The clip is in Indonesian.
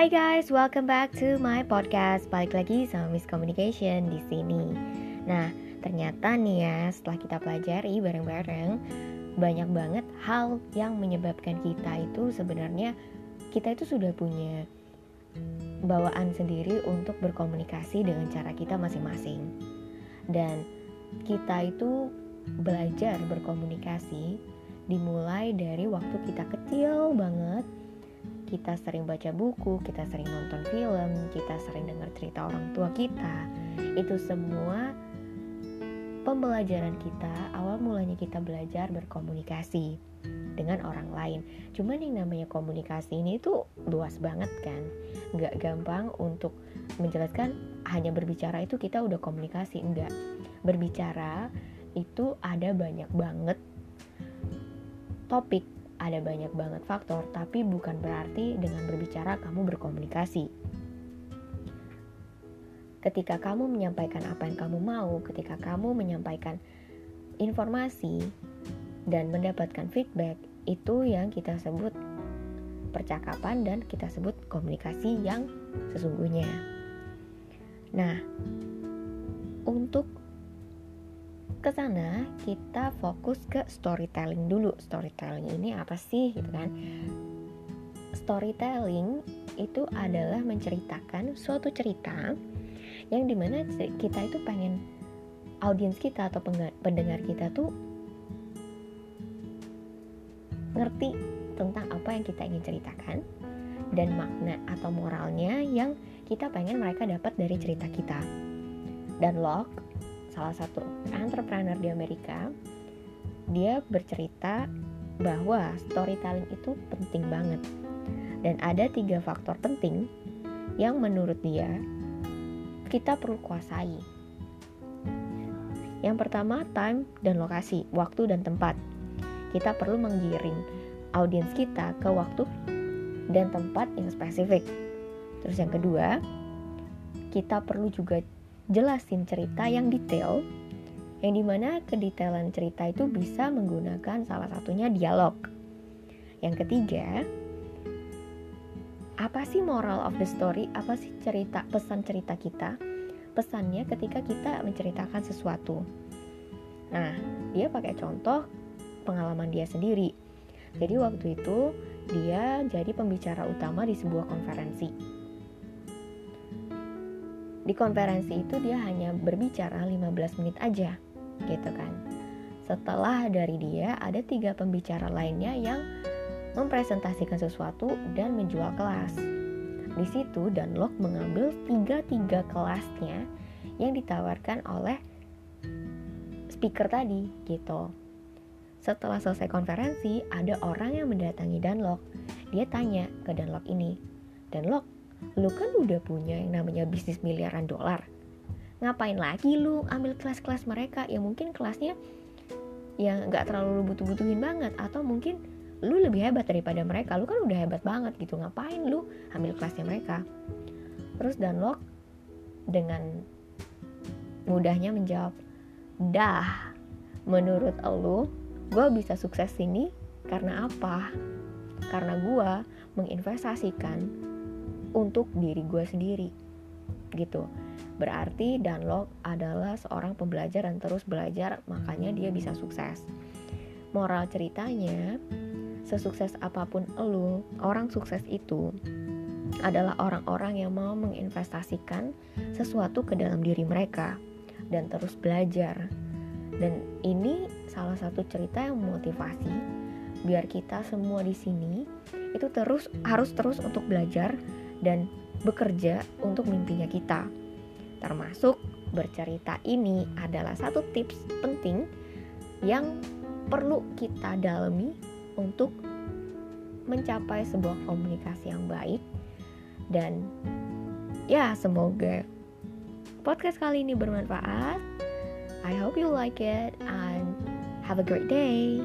Hai guys, welcome back to my podcast. Balik lagi sama Miss Communication di sini. Nah, ternyata nih ya, setelah kita pelajari bareng-bareng, banyak banget hal yang menyebabkan kita itu sebenarnya kita itu sudah punya bawaan sendiri untuk berkomunikasi dengan cara kita masing-masing. Dan kita itu belajar berkomunikasi dimulai dari waktu kita kecil banget kita sering baca buku, kita sering nonton film, kita sering dengar cerita orang tua kita. Itu semua pembelajaran kita, awal mulanya kita belajar berkomunikasi dengan orang lain. Cuman yang namanya komunikasi ini tuh luas banget kan. Nggak gampang untuk menjelaskan hanya berbicara itu kita udah komunikasi. Enggak. Berbicara itu ada banyak banget topik ada banyak banget faktor, tapi bukan berarti dengan berbicara kamu berkomunikasi. Ketika kamu menyampaikan apa yang kamu mau, ketika kamu menyampaikan informasi dan mendapatkan feedback, itu yang kita sebut percakapan dan kita sebut komunikasi yang sesungguhnya. Nah, untuk ke sana kita fokus ke storytelling dulu. Storytelling ini apa sih gitu kan? Storytelling itu adalah menceritakan suatu cerita yang di mana kita itu pengen audiens kita atau pendengar kita tuh ngerti tentang apa yang kita ingin ceritakan dan makna atau moralnya yang kita pengen mereka dapat dari cerita kita. Dan Locke salah satu entrepreneur di Amerika dia bercerita bahwa storytelling itu penting banget. Dan ada tiga faktor penting yang menurut dia kita perlu kuasai. Yang pertama time dan lokasi waktu dan tempat. Kita perlu menggiring audiens kita ke waktu dan tempat yang spesifik. Terus yang kedua kita perlu juga jelasin cerita yang detail yang di mana kedetailan cerita itu bisa menggunakan salah satunya dialog. Yang ketiga, apa sih moral of the story? Apa sih cerita pesan cerita kita? Pesannya ketika kita menceritakan sesuatu. Nah, dia pakai contoh pengalaman dia sendiri. Jadi waktu itu dia jadi pembicara utama di sebuah konferensi di konferensi itu dia hanya berbicara 15 menit aja gitu kan. Setelah dari dia ada tiga pembicara lainnya yang mempresentasikan sesuatu dan menjual kelas. Di situ Dunlock mengambil tiga-tiga kelasnya yang ditawarkan oleh speaker tadi gitu. Setelah selesai konferensi ada orang yang mendatangi Dunlock dia tanya ke Dunlock ini Dunlock lu kan udah punya yang namanya bisnis miliaran dolar. Ngapain lagi lu ambil kelas-kelas mereka? Yang mungkin kelasnya yang nggak terlalu lu butuh-butuhin banget. Atau mungkin lu lebih hebat daripada mereka. Lu kan udah hebat banget gitu. Ngapain lu ambil kelasnya mereka? Terus Danlock dengan mudahnya menjawab dah menurut lu gue bisa sukses sini karena apa? Karena gue menginvestasikan untuk diri gue sendiri gitu. Berarti Dunlop adalah seorang pembelajar dan terus belajar makanya dia bisa sukses. Moral ceritanya sesukses apa pun elu orang sukses itu adalah orang-orang yang mau menginvestasikan sesuatu ke dalam diri mereka dan terus belajar. Dan ini salah satu cerita yang memotivasi biar kita semua di sini itu terus harus terus untuk belajar dan bekerja untuk mimpinya kita. Termasuk bercerita ini adalah satu tips penting yang perlu kita dalami untuk mencapai sebuah komunikasi yang baik dan ya semoga podcast kali ini bermanfaat. I hope you like it and have a great day.